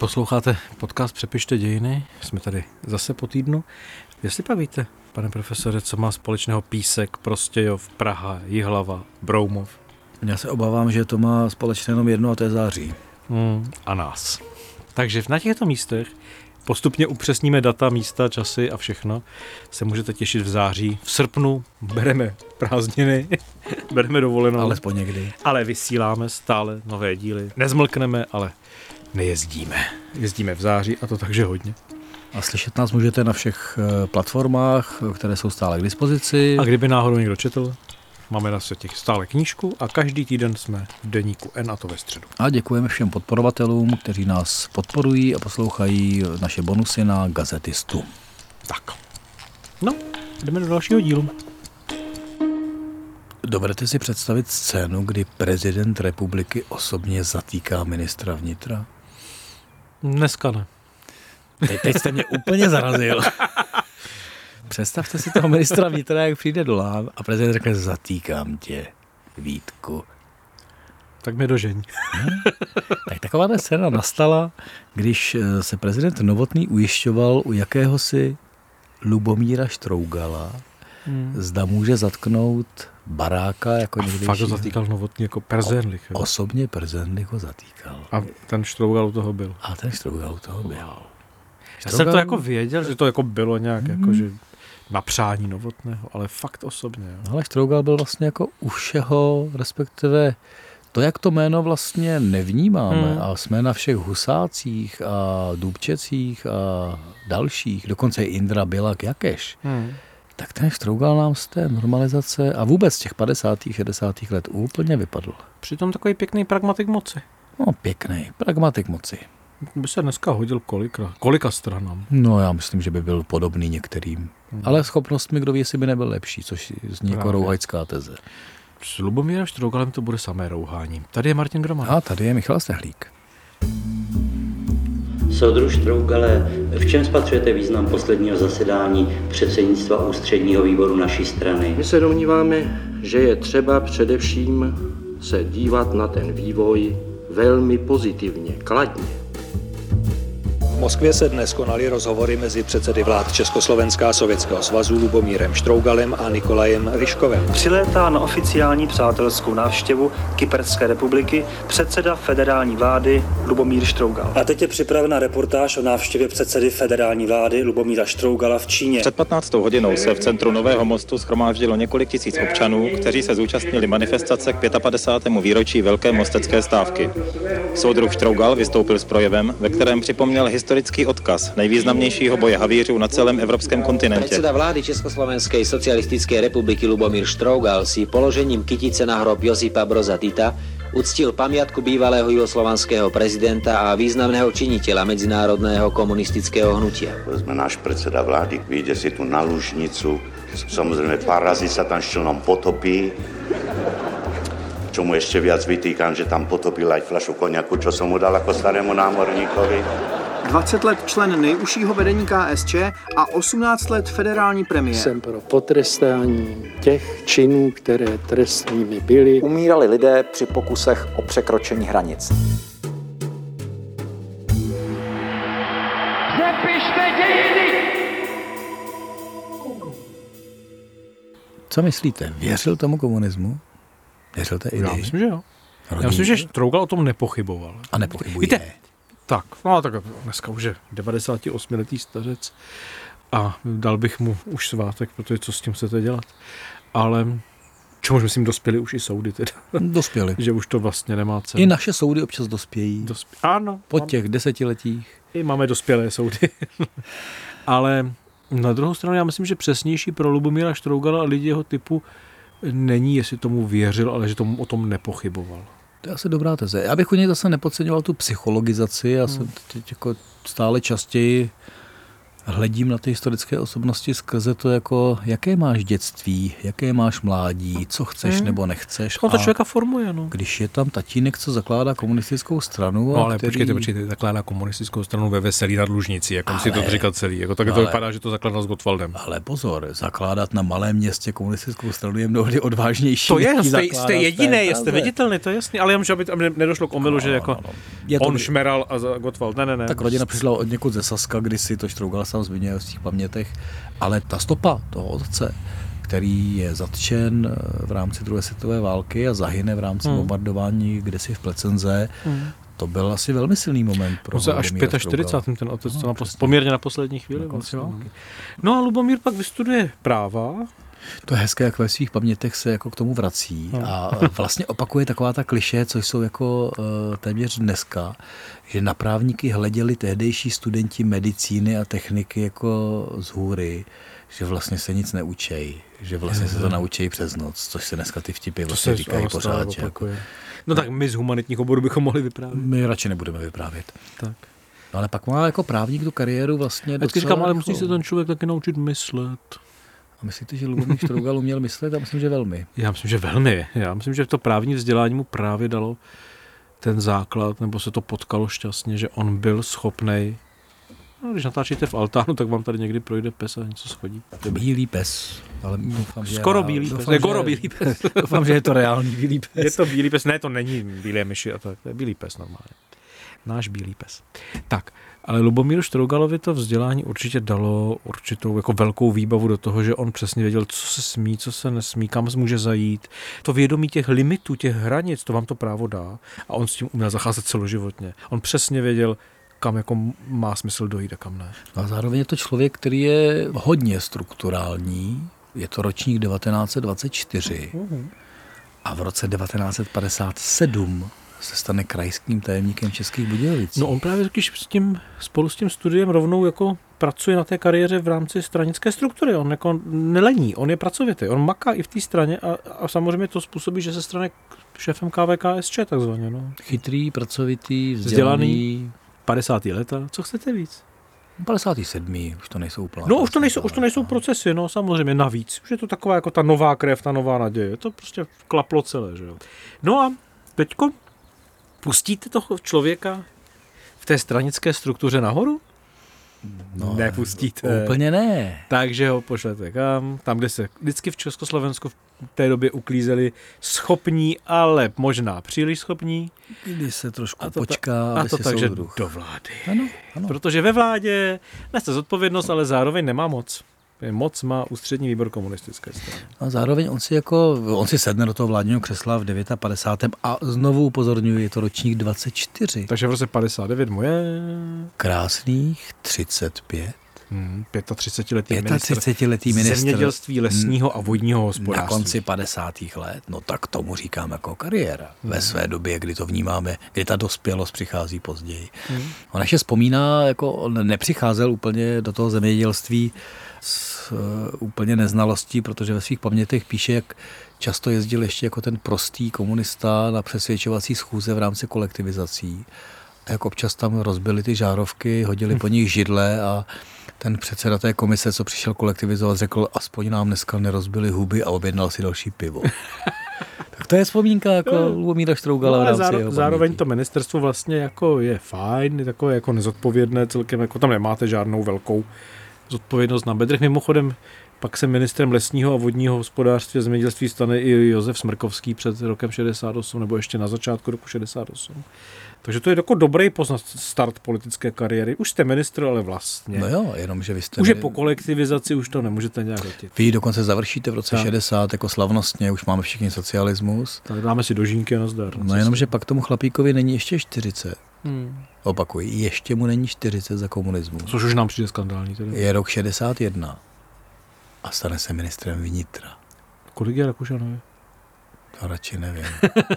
Posloucháte podcast Přepište dějiny, jsme tady zase po týdnu. Jestli pak víte, pane profesore, co má společného Písek, Prostějov, Praha, Jihlava, Broumov? Já se obávám, že to má společné jenom jedno a to je září. Hmm, a nás. Takže na těchto místech postupně upřesníme data, místa, časy a všechno. Se můžete těšit v září. V srpnu bereme prázdniny, bereme dovolenou. Alespoň někdy. Ale vysíláme stále nové díly. Nezmlkneme, ale nejezdíme. Jezdíme v září a to takže hodně. A slyšet nás můžete na všech eh, platformách, které jsou stále k dispozici. A kdyby náhodou někdo četl, máme na těch stále knížku a každý týden jsme v deníku N a to ve středu. A děkujeme všem podporovatelům, kteří nás podporují a poslouchají naše bonusy na Gazetistu. Tak. No, jdeme do dalšího dílu. Dovedete si představit scénu, kdy prezident republiky osobně zatýká ministra vnitra? Dneska ne. Teď, teď jste mě úplně zarazil. Představte si toho ministra vnitra, jak přijde do lám a prezident řekne, zatýkám tě, Vítku. Tak mě dožeň. tak taková scéna nastala, když eh, se prezident Novotný ujišťoval u jakéhosi Lubomíra Štrougala, hmm. zda může zatknout baráka jako někdy. Fakt ho zatýkal Novotný jako Perzenlich. O, osobně Perzenlich ho zatýkal. A ten Štrougal u toho byl. A ten Štrougal u toho byl. Wow. Já jsem to jako věděl, že to jako bylo nějak hmm. jako, že na přání Novotného, ale fakt osobně. Jo. No, ale Štrougal byl vlastně jako u všeho, respektive to, jak to jméno vlastně nevnímáme hmm. a jsme na všech husácích a důbčecích a dalších, dokonce i Indra Bilak Jakeš, hmm. Tak ten Štrougal nám z té normalizace a vůbec z těch 50. 60. let úplně vypadl. Přitom takový pěkný pragmatik moci. No, pěkný, pragmatik moci by se dneska hodil kolika, kolika stranám. No já myslím, že by byl podobný některým. Hmm. Ale schopnostmi, kdo ví, jestli by nebyl lepší, což zní jako rouhajská teze. S Lubomírem Štrougalem to bude samé rouhání. Tady je Martin Groman. A tady je Michal Stehlík. Soudru Štrougale, v čem spatřujete význam posledního zasedání předsednictva ústředního výboru naší strany? My se domníváme, že je třeba především se dívat na ten vývoj velmi pozitivně, kladně. Moskvě se dnes konaly rozhovory mezi předsedy vlád Československá a Sovětského svazu Lubomírem Štrougalem a Nikolajem Ryškovem. Přilétá na oficiální přátelskou návštěvu Kyperské republiky předseda federální vlády Lubomír Štrougal. A teď je připravena reportáž o návštěvě předsedy federální vlády Lubomíra Štrougala v Číně. Před 15. hodinou se v centru Nového mostu schromáždilo několik tisíc občanů, kteří se zúčastnili manifestace k 55. výročí Velké mostecké stávky. Soudruh Štrougal vystoupil s projevem, ve kterém připomněl historii historický odkaz nejvýznamnějšího boje havířů na celém evropském kontinentě. Předseda vlády Československé socialistické republiky Lubomír Štrougal si položením kytice na hrob Josipa Broza Tita uctil pamiatku bývalého jugoslovanského prezidenta a významného činiteľa medzinárodného komunistického hnutia. Sme náš predseda vlády, vyjde si tu na lužnicu, samozrejme pár razy sa tam šťilnom potopí, čo mu ešte viac vytýkam, že tam potopil aj flašu koniaku, čo som mu dal ako starému námorníkovi. 20 let člen nejužšího vedení KSČ a 18 let federální premiér. Jsem pro potrestání těch činů, které trestnými byly. Umírali lidé při pokusech o překročení hranic. Co myslíte? Věřil tomu komunismu? Věřil té idei? Já myslím, že jo. Rodin. Já myslím, že Štrougal o tom nepochyboval. A nepochybuje. Víte, tak, no tak dneska už je 98-letý stařec a dal bych mu už svátek, protože co s tím chcete dělat. Ale čemuž myslím, dospěli už i soudy teda. Dospěli. že už to vlastně nemá cenu. I naše soudy občas dospějí. Dospě- ano. Po těch desetiletích. I máme dospělé soudy. Ale na druhou stranu já myslím, že přesnější pro Lubomíra Štrougala a lidi jeho typu není, jestli tomu věřil, ale že tomu o tom nepochyboval. To je asi dobrá teze. Já bych u něj zase nepodceňoval tu psychologizaci. Já jsem hmm. teď jako stále častěji hledím na ty historické osobnosti skrze to jako, jaké máš dětství, jaké máš mládí, co chceš Hmm. nebo nechceš. To člověka formuje, no. Když je tam tatínek, co zakládá komunistickou stranu. No ale který... počkejte, počkejte, zakládá komunistickou stranu ve Veselí nad Lužnicí, jako si to Ale- říkal celý. Jako tak to ale- vypadá, že to zakládal s Gottwaldem. Ale pozor, zakládat na malém městě komunistickou stranu je mnohdy odvážnější. To je, jste, jste jediný, jste viditelný, to je jasný, ale já můžu, aby tam ne- nedošlo k omylu, že jako Je to- on šmeral a za Gottwald. Ne, ne, ne. Tak rodina přišla od někud ze Saska, kdy si to Štrougal sám zmiňuje v svých pamětech, ale ta stopa toho otce, který je zatčen eh, v rámci druhé světové války a zahyne v rámci Hmm. bombardování kdesi v Plecenze, Hmm. to byl asi velmi silný moment pro On se až v Lubomíra 45. Štrougala. ten otec, No, no, na pos- poměrně na poslední chvíli. Na konci vlastně, války. no. no a Lubomír pak vystuduje práva. To je hezké, jak ve svých pamětech se jako k tomu vrací No. a vlastně opakuje taková ta kliše, co jsou jako eh, téměř dneska, že na právníky hleděli tehdejší studenti medicíny a techniky jako z hůry, že vlastně se nic neučej, že vlastně se to naučí přes noc, což se dneska ty vtipy vlastně říkají pořád. že Jako. No tak my z humanitních oborů bychom mohli vyprávět. my radši nebudeme vyprávět. Tak. No ale pak má jako právník tu kariéru vlastně vždycky docela říkám, ale musí se ten člověk taky naučit myslet. A myslíte, že Lubomír Štrougal uměl myslet? Já myslím, že velmi. Já myslím, že velmi. Já myslím, že to právní vzdělání mu právě dalo ten základ, nebo se to potkalo šťastně, že on byl schopný. No, když natáčíte v altánu, tak vám tady někdy projde pes a něco schodí. Bílý pes. Ale doufám, Skoro bílý pes. doufám, skoro bílý pes. doufám, že je to reálný bílý pes. Je to bílý pes. Ne, to není bílé myši a tak. To je bílý pes normálně. Náš bílý pes. Tak, ale Lubomíru Štrougalovi to vzdělání určitě dalo určitou jako velkou výbavu do toho, že on přesně věděl, co se smí, co se nesmí, kam může zajít. To vědomí těch limitů, těch hranic, to vám to právo dá. A on s tím uměl zacházet celoživotně. On přesně věděl, kam jako má smysl dojít a kam ne. A zároveň je to člověk, který je hodně strukturální. Je to ročník 1924 a v roce 1957 se stane krajským tajemníkem Českých Budějovic. No on právě když s tím, spolu s tím studiem rovnou jako pracuje na té kariéře v rámci stranické struktury. On jako nelení, on je pracovitý, on maká i v té straně a, a samozřejmě to způsobí, že se stane šéfem KVKSČ takzvaně. No. Chytrý, pracovitý, Vzdělaný, vzdělaný. 50. leta, co chcete víc? 57. už to nejsou úplně. No už to nejsou, už to nejsou procesy, no samozřejmě navíc. Už je to taková jako ta nová krev, ta nová naděje. To prostě klaplo celé, že jo. No a teďko pustíte toho člověka v té stranické struktuře nahoru? No, Nepustíte. Úplně ne. Takže ho pošlete kam? Tam, kde se vždycky v Československu v té době uklízeli schopní, ale možná příliš schopní. Kdy se trošku A to, počká, ta, a to si takže soudruh. do vlády. Ano, ano. Protože ve vládě nese zodpovědnost, ale zároveň nemá moc. Moc má ústřední výbor komunistické strany. A zároveň on si jako, on si sedne do toho vládního křesla v 59. a znovu upozorňuji, je to ročník 24. Takže v roce 59 moje Krásných 35. hmm, 35-letý ministr 35-letý ministr zemědělství, lesního a vodního na hospodářství. konci 50. let, no tak tomu říkám jako kariéra. Ve Hmm. své době, kdy to vnímáme, kdy ta dospělost přichází později. Hmm. On ještě vzpomíná, jako on nepřicházel úplně do toho zemědělství s uh, úplně neznalostí, protože ve svých pamětech píše, jak často jezdil ještě jako ten prostý komunista na přesvědčovací schůze v rámci kolektivizací. Jak občas tam rozbili ty žárovky, hodili po nich židle a ten předseda té komise, co přišel kolektivizovat, řekl, aspoň nám dneska nerozbili huby a objednal si další pivo. tak to je vzpomínka jako Lubomíra Štrougala No, v rámci záro, jeho zároveň to ministerstvo vlastně jako je fajn, je takové jako nezodpovědné celkem, jako tam nemáte žádnou velkou zodpovědnost na bedrech. Mimochodem, pak se ministrem lesního a vodního hospodářství a zemědělství stane i Josef Smrkovský před rokem 68, nebo ještě na začátku roku 68. Takže to je jako dobrý poznat start politické kariéry. Už jste ministr, ale vlastně. No jo, jenom, že vy jste... Už je po kolektivizaci, už to nemůžete nějak letit. Vy dokonce završíte v roce Tak. 60 jako slavnostně, už máme všichni socialismus. Tak dáme si dožínky a nazdar. No jenom, že pak tomu chlapíkovi není ještě 40. Hmm. Opakuji, ještě mu není 40 za komunismu. Což už nám přijde skandální. Tedy. Je rok 61 a stane se ministrem vnitra. Kolik je Rakušanovi? To radši nevím.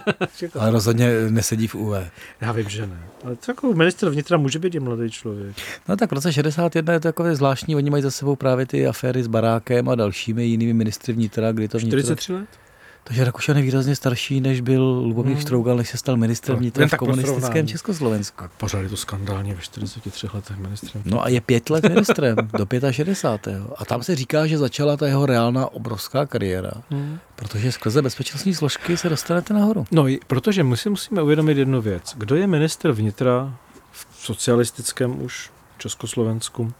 Ale rozhodně nesedí v UV. Já vím, že ne. Ale co jako ministr vnitra může být i mladý člověk. No tak v roce 61 je to takové zvláštní, oni mají za sebou právě ty aféry s barákem a dalšími jinými ministry vnitra, kdy to vnitro... 43 let? Takže Rakušan je výrazně starší, než byl Lubomír hmm. Štrougal, než se stal ministrem vnitra v komunistickém Československu. A pořád je to skandálně ve 43 letech ministrem. No a je pět let ministrem, do 65. A tam se říká, že začala ta jeho reálná obrovská kariéra, hmm. protože skrze bezpečnostní složky se dostanete nahoru. No, protože my si musíme uvědomit jednu věc. Kdo je minister vnitra v socialistickém už Československu,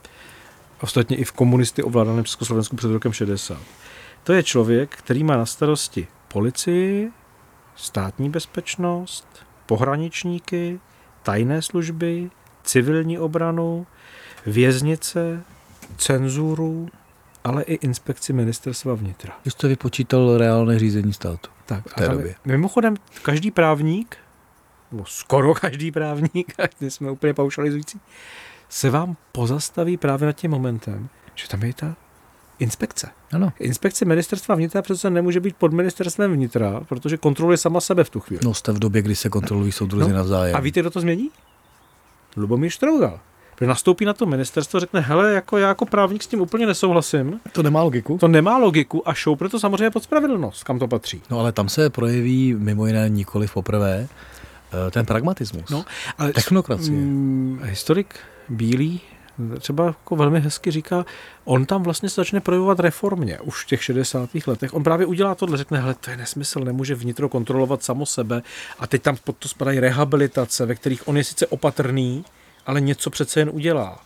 ostatně i v komunisty ovládaném Československu před rokem 60. To je člověk, který má na starosti policii, státní bezpečnost, pohraničníky, tajné služby, civilní obranu, věznice, cenzuru, ale i inspekci ministerstva vnitra. Když to vypočítal reálné řízení státu tak, v té době. Mimochodem, každý právník, nebo skoro každý právník, ať jsme úplně paušalizující, se vám pozastaví právě nad tím momentem, že tam je ta inspekce. Ano. Inspekce ministerstva vnitra přece nemůže být pod ministerstvem vnitra, protože kontroluje sama sebe v tu chvíli. No jste v době, kdy se kontrolují soudruzi no. navzájem. A víte, kdo to změní? Lubomír Štrougal. Protože nastoupí na to ministerstvo, řekne, hele, jako já jako právník s tím úplně nesouhlasím. To nemá logiku. To nemá logiku a šoupne to samozřejmě pod spravedlnost, kam to patří. No ale tam se projeví mimo jiné nikoli poprvé eh, ten pragmatismus. No, ale Technokracie. Mm, historik Bílý třeba jako velmi hezky říká, on tam vlastně se začne projevovat reformě už v těch 60. letech. On právě udělá tohle, řekne, hele, to je nesmysl, nemůže vnitro kontrolovat samo sebe a teď tam pod to spadají rehabilitace, ve kterých on je sice opatrný, ale něco přece jen udělá.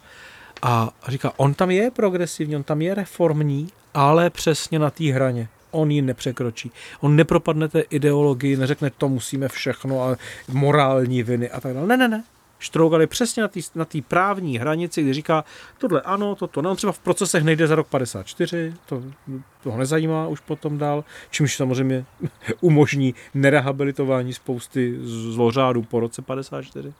A říká, on tam je progresivní, on tam je reformní, ale přesně na té hraně. On ji nepřekročí. On nepropadne té ideologii, neřekne, to musíme všechno a morální viny a tak dále. Ne, ne, ne. Štrougal je přesně na té na právní hranici, kdy říká, tohle ano, toto ne. On třeba v procesech nejde za rok 54, to, to ho nezajímá už potom dál, čímž samozřejmě umožní nerehabilitování spousty zlořádů po roce 54.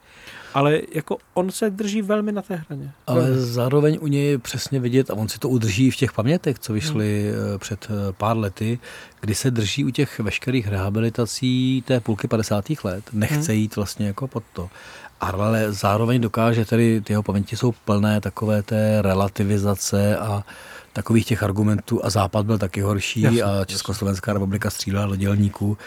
Ale jako on se drží velmi na té hraně. Ale velmi. zároveň u něj je přesně vidět, a on si to udrží v těch pamětech, co vyšly hmm. před eh, pár lety, kdy se drží u těch veškerých rehabilitací té půlky 50. let. Nechce hmm. jít vlastně jako pod to ale zároveň dokáže, tedy ty jeho paměti jsou plné takové té relativizace a takových těch argumentů a Západ byl taky horší jasně, a Československá republika střílela do dělníků.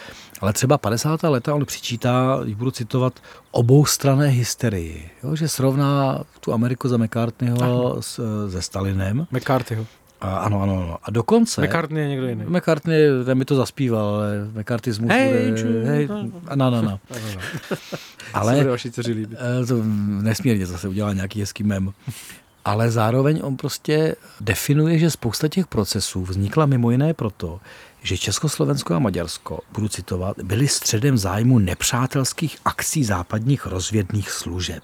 Ale třeba 50. leta on přičítá, když budu citovat, oboustrané hysterii. Jo, že srovná tu Ameriku za McCartneyho s, se Stalinem. McCarthyho. A, ano, ano, ano. A dokonce... McCartney je někdo jiný. McCartney, ten mi to zaspíval, ale McCarthyismus hey, bude... Hej, no, no, no. ale vaši dceři líbí. Eh, to nesmírně zase udělá nějaký hezký mem. Ale zároveň on prostě definuje, že spousta těch procesů vznikla mimo jiné proto, že Československo a Maďarsko, budu citovat, byly středem zájmu nepřátelských akcí západních rozvědných služeb.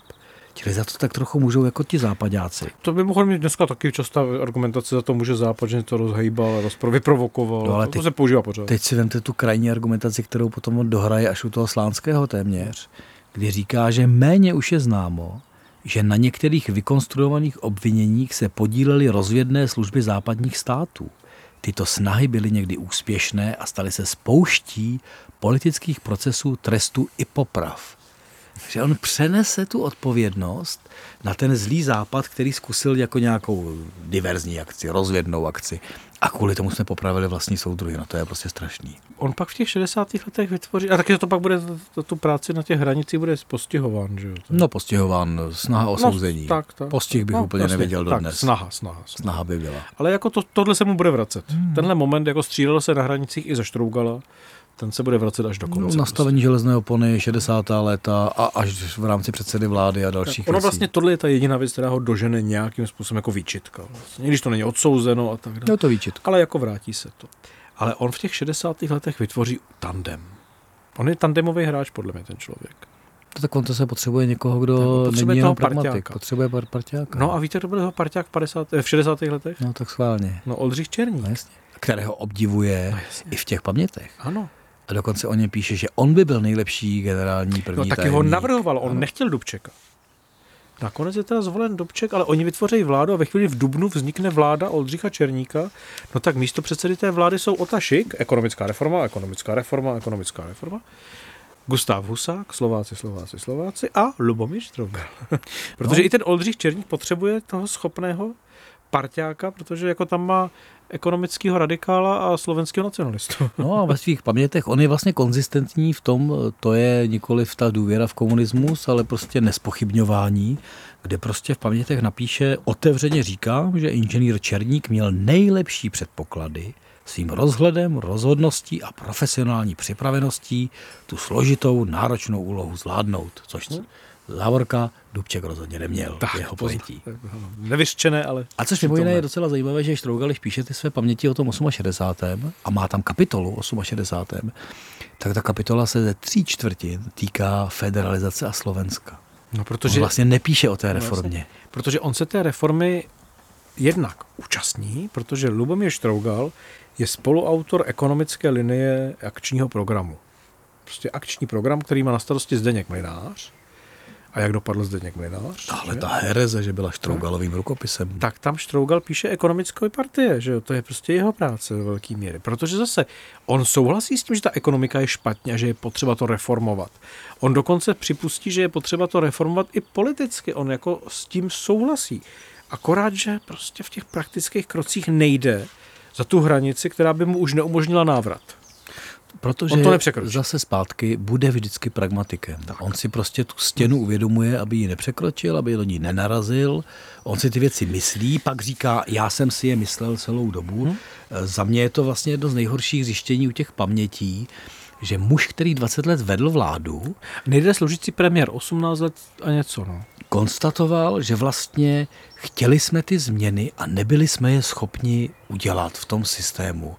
Čili za to tak trochu můžou jako ti západáci. To by mohl mít dneska taky častá argumentace za to může západ, že to rozhejbal, rozpro, vyprovokoval. No, ale to, teď, to se používá pořád. Teď si vemte tu krajní argumentaci, kterou potom on dohraje až u toho slánského téměř, kdy říká, že méně už je známo, že na některých vykonstruovaných obviněních se podílely rozvědné služby západních států. Tyto snahy byly někdy úspěšné a staly se spouští politických procesů, trestu i poprav že on přenese tu odpovědnost na ten zlý západ, který zkusil jako nějakou diverzní akci, rozvědnou akci. A kvůli tomu jsme popravili vlastní soudruhy. No to je prostě strašný. On pak v těch 60. letech vytvoří, a taky to pak bude, to, tu práci na těch hranicích bude postihován, že jo? No postihován, snaha o no, souzení. No, tak, tak. Postih bych no, úplně vlastně, neviděl tak, dnes. Snaha, snaha, snaha. Snaha by byla. Ale jako to, tohle se mu bude vracet. Hmm. Tenhle moment, jako střílelo se na hranicích i zaštrougala, ten se bude vracet až do konce. No, nastavení prostě. železné opony 60. léta a až v rámci předsedy vlády a dalších tak ono vlastně tohle je ta jediná věc, která ho dožene nějakým způsobem jako výčitka. Vlastně. Když to není odsouzeno a tak dále. No to výčitka. Ale jako vrátí se to. Ale on v těch 60. letech vytvoří tandem. On je tandemový hráč, podle mě, ten člověk. To tak on to se potřebuje někoho, kdo potřebuje není jenom pragmatik. Potřebuje parťáka. No a víte, kdo byl jeho parťák v, 50, v 60. letech? No tak schválně. No Oldřich Černík. No, jasně. Kterého obdivuje no, i v těch pamětech. Ano. A dokonce o něm píše, že on by byl nejlepší generální první No taky ho navrhoval, on ano. nechtěl Dubčeka. Nakonec je teda zvolen Dobček, ale oni vytvoří vládu a ve chvíli v Dubnu vznikne vláda Oldřicha Černíka. No tak místo předsedy té vlády jsou Otašik, ekonomická reforma, ekonomická reforma, ekonomická reforma. Gustav Husák, Slováci, Slováci, Slováci a Lubomír Štrougal. Protože no. i ten Oldřich Černík potřebuje toho schopného parťáka, protože jako tam má ekonomického radikála a slovenského nacionalistu. No a ve svých pamětech on je vlastně konzistentní v tom, to je nikoli v ta důvěra v komunismus, ale prostě nespochybňování, kde prostě v pamětech napíše, otevřeně říkám, že inženýr Černík měl nejlepší předpoklady svým rozhledem, rozhodností a profesionální připraveností tu složitou, náročnou úlohu zvládnout, což závorka Dubček rozhodně neměl tak, jeho pojetí. Nevyřčené, ale... A což mimo jiné je docela zajímavé, že Štrougal, když píše ty své paměti o tom 68. a má tam kapitolu 68. tak ta kapitola se ze tří čtvrtin týká federalizace a Slovenska. No, protože... On vlastně nepíše o té reformě. Vlastně, protože on se té reformy jednak účastní, protože Lubomír Štrougal je spoluautor ekonomické linie akčního programu. Prostě akční program, který má na starosti Zdeněk Mlinář. A jak dopadl Zdeněk Mlinář? Ale že? ta hereze, že byla Štrougalovým rukopisem. Tak tam Štrougal píše ekonomickou partie, že jo? To je prostě jeho práce ve velké míry. Protože zase on souhlasí s tím, že ta ekonomika je špatně a že je potřeba to reformovat. On dokonce připustí, že je potřeba to reformovat i politicky. On jako s tím souhlasí. Akorát, že prostě v těch praktických krocích nejde za tu hranici, která by mu už neumožnila návrat. Protože On to zase zpátky bude vždycky pragmatikem. Tak. On si prostě tu stěnu uvědomuje, aby ji nepřekročil, aby do ní nenarazil. On si ty věci myslí, pak říká, já jsem si je myslel celou dobu. Hmm. Za mě je to vlastně jedno z nejhorších zjištění u těch pamětí, že muž, který 20 let vedl vládu... Nejde služící premiér, 18 let a něco, no konstatoval, že vlastně chtěli jsme ty změny a nebyli jsme je schopni udělat v tom systému.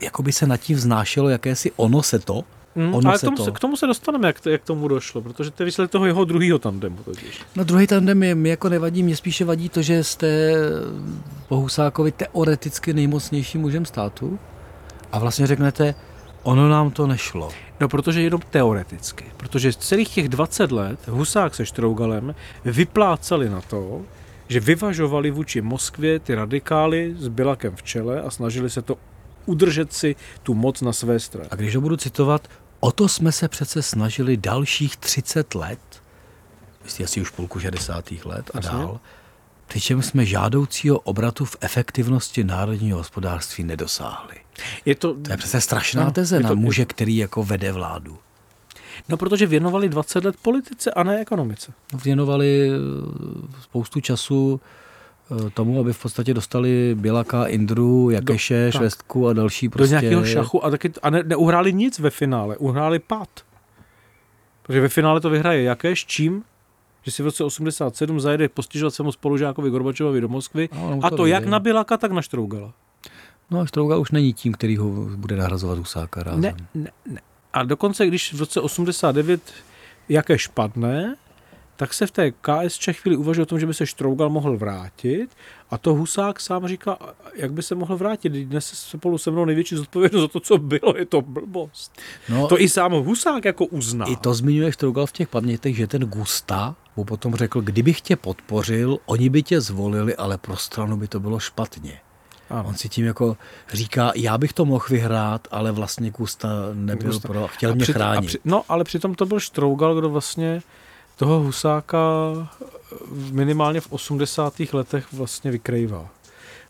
Jako by se nad tím vznášelo jakési ono se to, Hmm, ono ale se k, tomu to. Se, k tomu se dostaneme, jak, to, jak tomu došlo, protože to je výsledek toho jeho druhého tandemu. Totiž. No druhý tandem je, mi jako nevadí, mě spíše vadí to, že jste po Husákovi teoreticky nejmocnějším mužem státu a vlastně řeknete, ono nám to nešlo. No, protože jenom teoreticky. Protože celých těch 20 let Husák se Štrougalem vypláceli na to, že vyvažovali vůči Moskvě ty radikály s Bilakem v čele a snažili se to udržet si tu moc na své straně. A když ho budu citovat, o to jsme se přece snažili dalších 30 let, myslím asi už půlku 60. let a Asi? dál, přičem jsme žádoucího obratu v efektivnosti národního hospodářství nedosáhli. Je to, to je přece strašná no, teze na to, muže, který jako vede vládu. No, protože věnovali 20 let politice a ne ekonomice. No, věnovali eh, spoustu času tomu, aby v podstatě dostali Bělaka, Indru, Jakeše, Do, Švestku a další prostě... Do nějakého šachu a, taky, a ne, neuhráli nic ve finále, uhráli pad. Protože ve finále to vyhraje Jakeš, čím? Že si v roce 87 zajede postižovat svému spolužákovi Gorbačovovi do Moskvy no, a to, to jak na Bělaka, tak na Štrougala. No a Štrougal už není tím, který ho bude nahrazovat Husáka rázem. Ne, ne, ne. A dokonce, když v roce 89 jaké špadne, tak se v té KSČ chvíli uvažuje o tom, že by se Štrougal mohl vrátit a to Husák sám říká, jak by se mohl vrátit. Dnes se spolu se mnou největší zodpovědnost za to, co bylo, je to blbost. No, to i sám Husák jako uzná. I to zmiňuje Štrougal v těch pamětech, že ten Gusta mu potom řekl, kdybych tě podpořil, oni by tě zvolili, ale pro stranu by to bylo špatně. Ano. On si tím jako říká, já bych to mohl vyhrát, ale vlastně Kusta nebyl Kusta. pro, chtěl a mě při, chránit. Při, no, ale přitom to byl Štrougal, kdo vlastně toho Husáka minimálně v 80. letech vlastně vykrýval.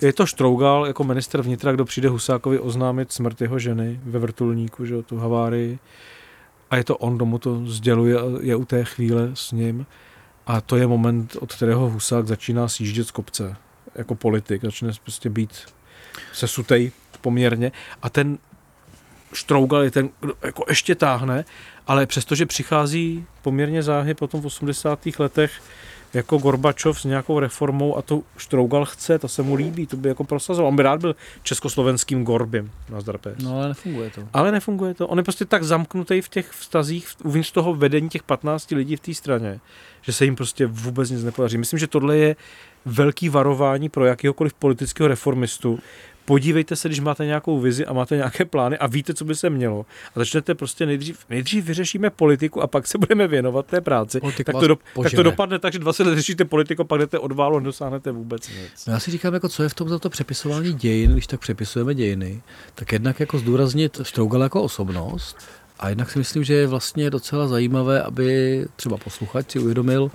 Je to Štrougal jako minister vnitra, kdo přijde Husákovi oznámit smrt jeho ženy ve vrtulníku, že tu havárii. A je to on, kdo mu to sděluje, je u té chvíle s ním. A to je moment, od kterého Husák začíná sjíždět z kopce jako politik, začne prostě být sesutej poměrně a ten Štrougal je ten, kdo jako ještě táhne, ale přestože přichází poměrně záhy potom v 80. letech jako Gorbačov s nějakou reformou a to Štrougal chce, to se mu líbí, to by jako prosazoval. On by rád byl československým Gorbim na PS. No ale nefunguje to. Ale nefunguje to. On je prostě tak zamknutý v těch vztazích, uvnitř toho vedení těch 15 lidí v té straně, že se jim prostě vůbec nic nepodaří. Myslím, že tohle je velký varování pro jakýhokoliv politického reformistu. Podívejte se, když máte nějakou vizi a máte nějaké plány a víte, co by se mělo. A začnete prostě nejdřív, nejdřív vyřešíme politiku a pak se budeme věnovat té práci. tak to, do, tak to dopadne tak, že 20 let řešíte politiku, pak jdete odválu a nedosáhnete vůbec nic. No já si říkám, jako co je v tom za to přepisování dějin, když tak přepisujeme dějiny, tak jednak jako zdůraznit Štrougal jako osobnost A jednak si myslím, že je vlastně docela zajímavé, aby třeba posluchač si uvědomil,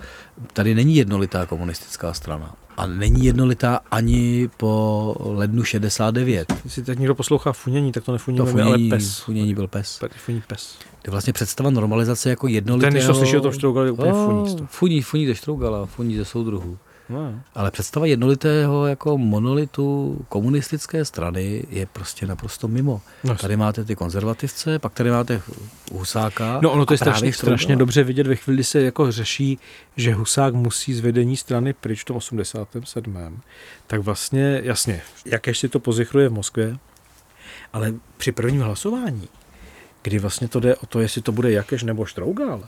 tady není jednolitá komunistická strana. A není jednolitá ani po lednu 69. Jestli teď někdo poslouchá funění, tak to nefunění, to funění, ale pes. Funění byl pes. Funí pes. To je vlastně představa normalizace jako jednolitého... Ten, když to slyší o tom Štrougali, je úplně funí. Oh, funí, funí ze Štrougala, funí ze soudruhů. No. Ale představa jednolitého jako monolitu komunistické strany je prostě naprosto mimo. No. Tady máte ty konzervativce, pak tady máte Husáka. No ono to je strašně, strašně dobře vidět ve chvíli, se jako řeší, že Husák musí z vedení strany pryč v tom 87. Tak vlastně, jasně, jaké si to pozichruje v Moskvě, ale při prvním hlasování, kdy vlastně to jde o to, jestli to bude Jakeš nebo Štrougal,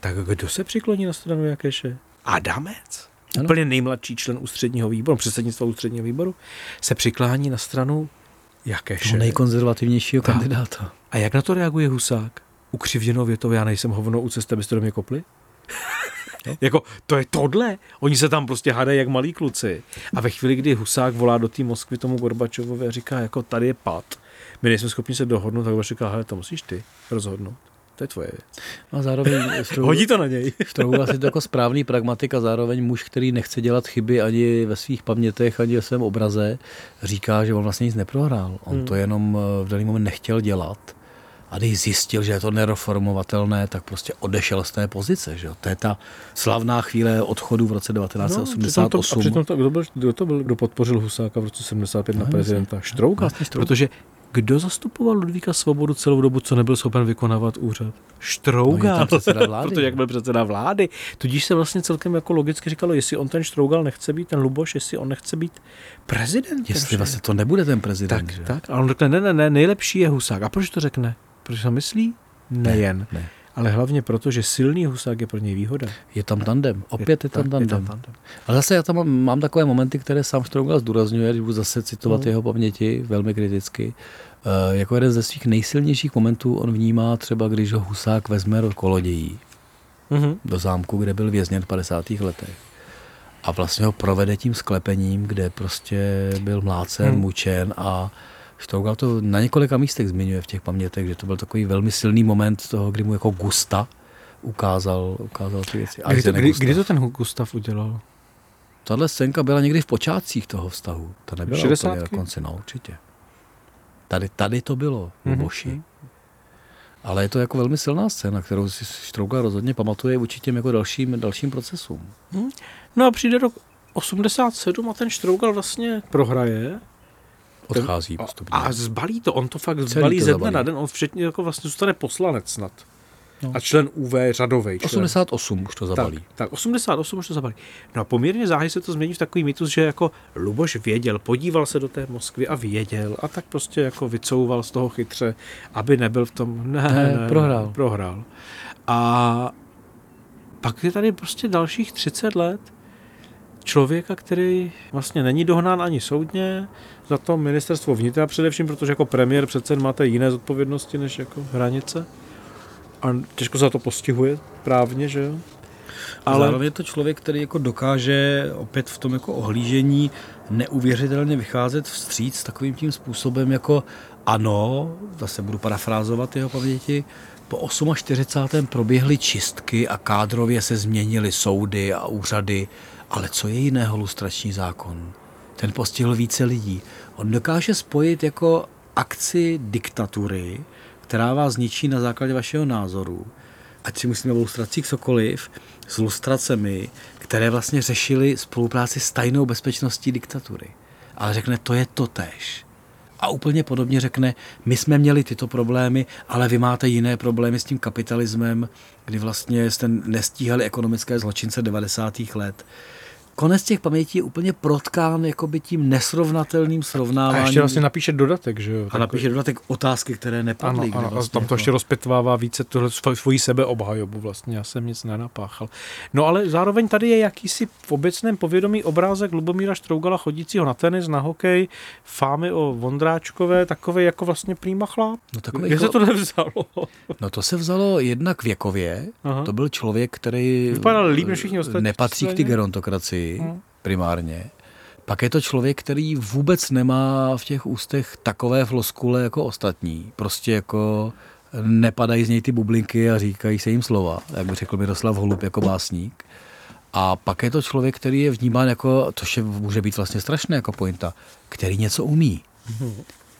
tak kdo se přikloní na stranu Jakeše? Adamec ano. úplně nejmladší člen ústředního výboru, předsednictva ústředního výboru, se přiklání na stranu. Toho nejkonzervativnějšího tak. kandidáta. A jak na to reaguje Husák? Ukřivděno větově, já nejsem hovno u cesty, abyste do mě kopli? No. jako, to je tohle. Oni se tam prostě hádají jak malí kluci. A ve chvíli, kdy Husák volá do té Moskvy tomu Gorbačovovi a říká, jako tady je pad, my nejsme schopni se dohodnout, tak Gorbačov říká, hele, to musíš ty rozhodnout. To je tvoje věc. A zároveň Štrougl, Hodí to na něj. Štrougl asi to jako správný pragmatik a zároveň muž, který nechce dělat chyby ani ve svých pamětech, ani ve svém obraze, říká, že on vlastně nic neprohrál. On hmm. to jenom eh, v daný moment nechtěl dělat. A když zjistil, že je to nereformovatelné, tak prostě odešel z té pozice. Že? To je ta slavná chvíle odchodu v roce 1988. No, přitom to, a přitom to, kdo, byl, kdo to byl, kdo podpořil Husáka v roce 75 no, na prezidenta? Štrouka. Vlastně Protože kdo zastupoval Ludvíka Svobodu celou dobu, co nebyl schopen vykonávat úřad? Štrougal, no, protože jak byl předseda vlády. Tudíž se vlastně celkem jako logicky říkalo, jestli on ten Štrougal nechce být, ten Luboš, jestli on nechce být prezident. Jestli vlastně to nebude ten prezident. Tak, že? tak. A on řekne, ne, ne, ne, nejlepší je Husák. A proč to řekne? Protože to myslí? Nejen. Ne, ne. Ale hlavně proto, že silný husák je pro něj výhoda. Je tam tandem, opět je, je, tam, tandem. je tam tandem. Ale zase já tam mám, mám takové momenty, které sám Štrougal zdůrazňuje, když budu zase citovat mm. jeho paměti velmi kriticky. E, jako jeden ze svých nejsilnějších momentů on vnímá třeba, když ho husák vezme do kolodějí, mm-hmm. do zámku, kde byl vězněn v 50. letech. A vlastně ho provede tím sklepením, kde prostě byl mlácen, mm. mučen a Štrougal to na několika místech zmiňuje v těch pamětech, že to byl takový velmi silný moment toho, kdy mu jako Gusta ukázal, ukázal ty věci. A kdy, to, kdy, kdy to ten Gustav udělal? Tahle scénka byla někdy v počátcích toho vztahu. Ta nebyla 60. úplně na konci, no určitě. Tady, tady to bylo v mm-hmm. Boši. Ale je to jako velmi silná scéna, kterou si Štrougal rozhodně pamatuje vůči těm jako dalším, dalším procesům. Hmm. No a přijde rok 87 a ten Štrougal vlastně prohraje Odchází postupně. A zbalí to, on to fakt Celý zbalí to ze dne na den, on včetně jako vlastně zůstane poslanec snad. No. A člen UV řadový. 88 už to zabalí. Tak, tak 88 už to zabalí. No a poměrně záhy se to změní v takový mýtus, že jako Luboš věděl, podíval se do té Moskvy a věděl a tak prostě jako vycouval z toho chytře, aby nebyl v tom, ne, ne, ne prohrál. prohrál. A pak je tady prostě dalších 30 let člověka, který vlastně není dohnán ani soudně, za to ministerstvo vnitra především, protože jako premiér přece máte jiné zodpovědnosti než jako hranice. A těžko se za to postihuje právně, že jo? Ale zároveň je to člověk, který jako dokáže opět v tom jako ohlížení neuvěřitelně vycházet vstříc takovým tím způsobem jako ano, zase budu parafrázovat jeho paměti, po 48. proběhly čistky a kádrově se změnily soudy a úřady, ale co je jiného lustrační zákon? ten postihl více lidí. On dokáže spojit jako akci diktatury, která vás zničí na základě vašeho názoru, ať si myslíme o lustracích cokoliv, s lustracemi, které vlastně řešily spolupráci s tajnou bezpečností diktatury. Ale řekne, to je to tež. A úplně podobně řekne, my jsme měli tyto problémy, ale vy máte jiné problémy s tím kapitalismem, kdy vlastně jste nestíhali ekonomické zločince 90. let konec těch pamětí je úplně protkán jakoby tím nesrovnatelným srovnáváním. A ještě vlastně napíše dodatek, že jo? A napíše dodatek otázky, které nepadly. Ano, ano vlastně tam to jako... ještě rozpitvává více tuhle svoji sebeobhajobu vlastně, já jsem nic nenapáchal. No ale zároveň tady je jakýsi v obecném povědomí obrázek Lubomíra Štrougala chodícího na tenis, na hokej, fámy o Vondráčkové, takový jako vlastně prýma chlap. No, takový Jak jako... se to nevzalo? no to se vzalo jednak věkově, Aha. to byl člověk, který Vypadal líp než všichni ostatní. Nepatří k ty gerontokracii hmm. primárně. Pak je to člověk, který vůbec nemá v těch ústech takové floskule jako ostatní. Prostě jako nepadají z něj ty bublinky a říkají se jim slova, jak by řekl Miroslav Holub jako básník. A pak je to člověk, který je vnímán jako, což je, může být vlastně strašné jako pointa, který něco umí.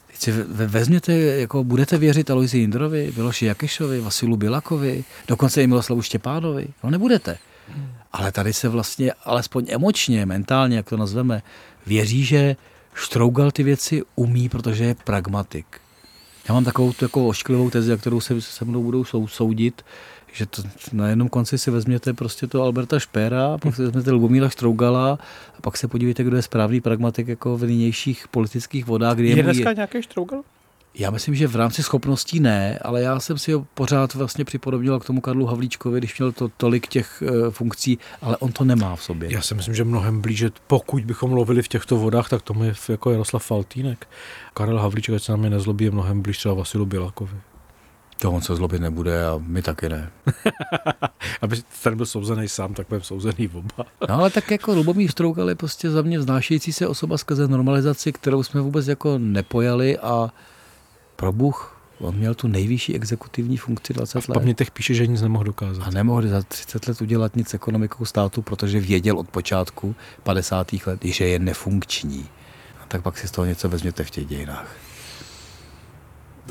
Teď si vezměte, jako budete věřit Aloisi Jindrovi, Miloši Jakešovi, Vasilu Bilakovi, dokonce i Miloslavu Štěpánovi. No nebudete. Ale tady se vlastně, alespoň emočně, mentálně, jak to nazveme, věří, že Štrougal ty věci umí, protože je pragmatik. Já mám takovou tu jako ošklivou tezi, za kterou se se mnou budou soudit, že to, na jednom konci si vezměte prostě to Alberta Špera, pak si vezměte Lubomíra Štrougala a pak se podívejte, kdo je správný pragmatik jako v nynějších politických vodách. Kdy je, je dneska je... nějaký Štrougal? Já myslím, že v rámci schopností ne, ale já jsem si ho pořád vlastně připodobnil k tomu Karlu Havlíčkovi, když měl to tolik těch uh, funkcí, ale on to nemá v sobě. Já si myslím, že mnohem blíže, pokud bychom lovili v těchto vodách, tak tomu je jako Jaroslav Faltýnek. Karel Havlíček, ať se na mě nezlobí, je mnohem blíž třeba Vasilu Bělakovi. To on se zlobit nebude a my taky ne. Aby ten byl souzený sám, tak budeme souzený oba. no ale tak jako Lubomír Stroukal je prostě za mě vznášející se osoba skrze normalizaci, kterou jsme vůbec jako nepojali a probuch, on měl tu nejvyšší exekutivní funkci 20 let. A v pamětech píše, že nic nemohl dokázat. A nemohl za 30 let udělat nic s ekonomikou státu, protože věděl od počátku 50. let, že je nefunkční. A tak pak si z toho něco vezměte v těch dějinách.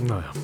No jo.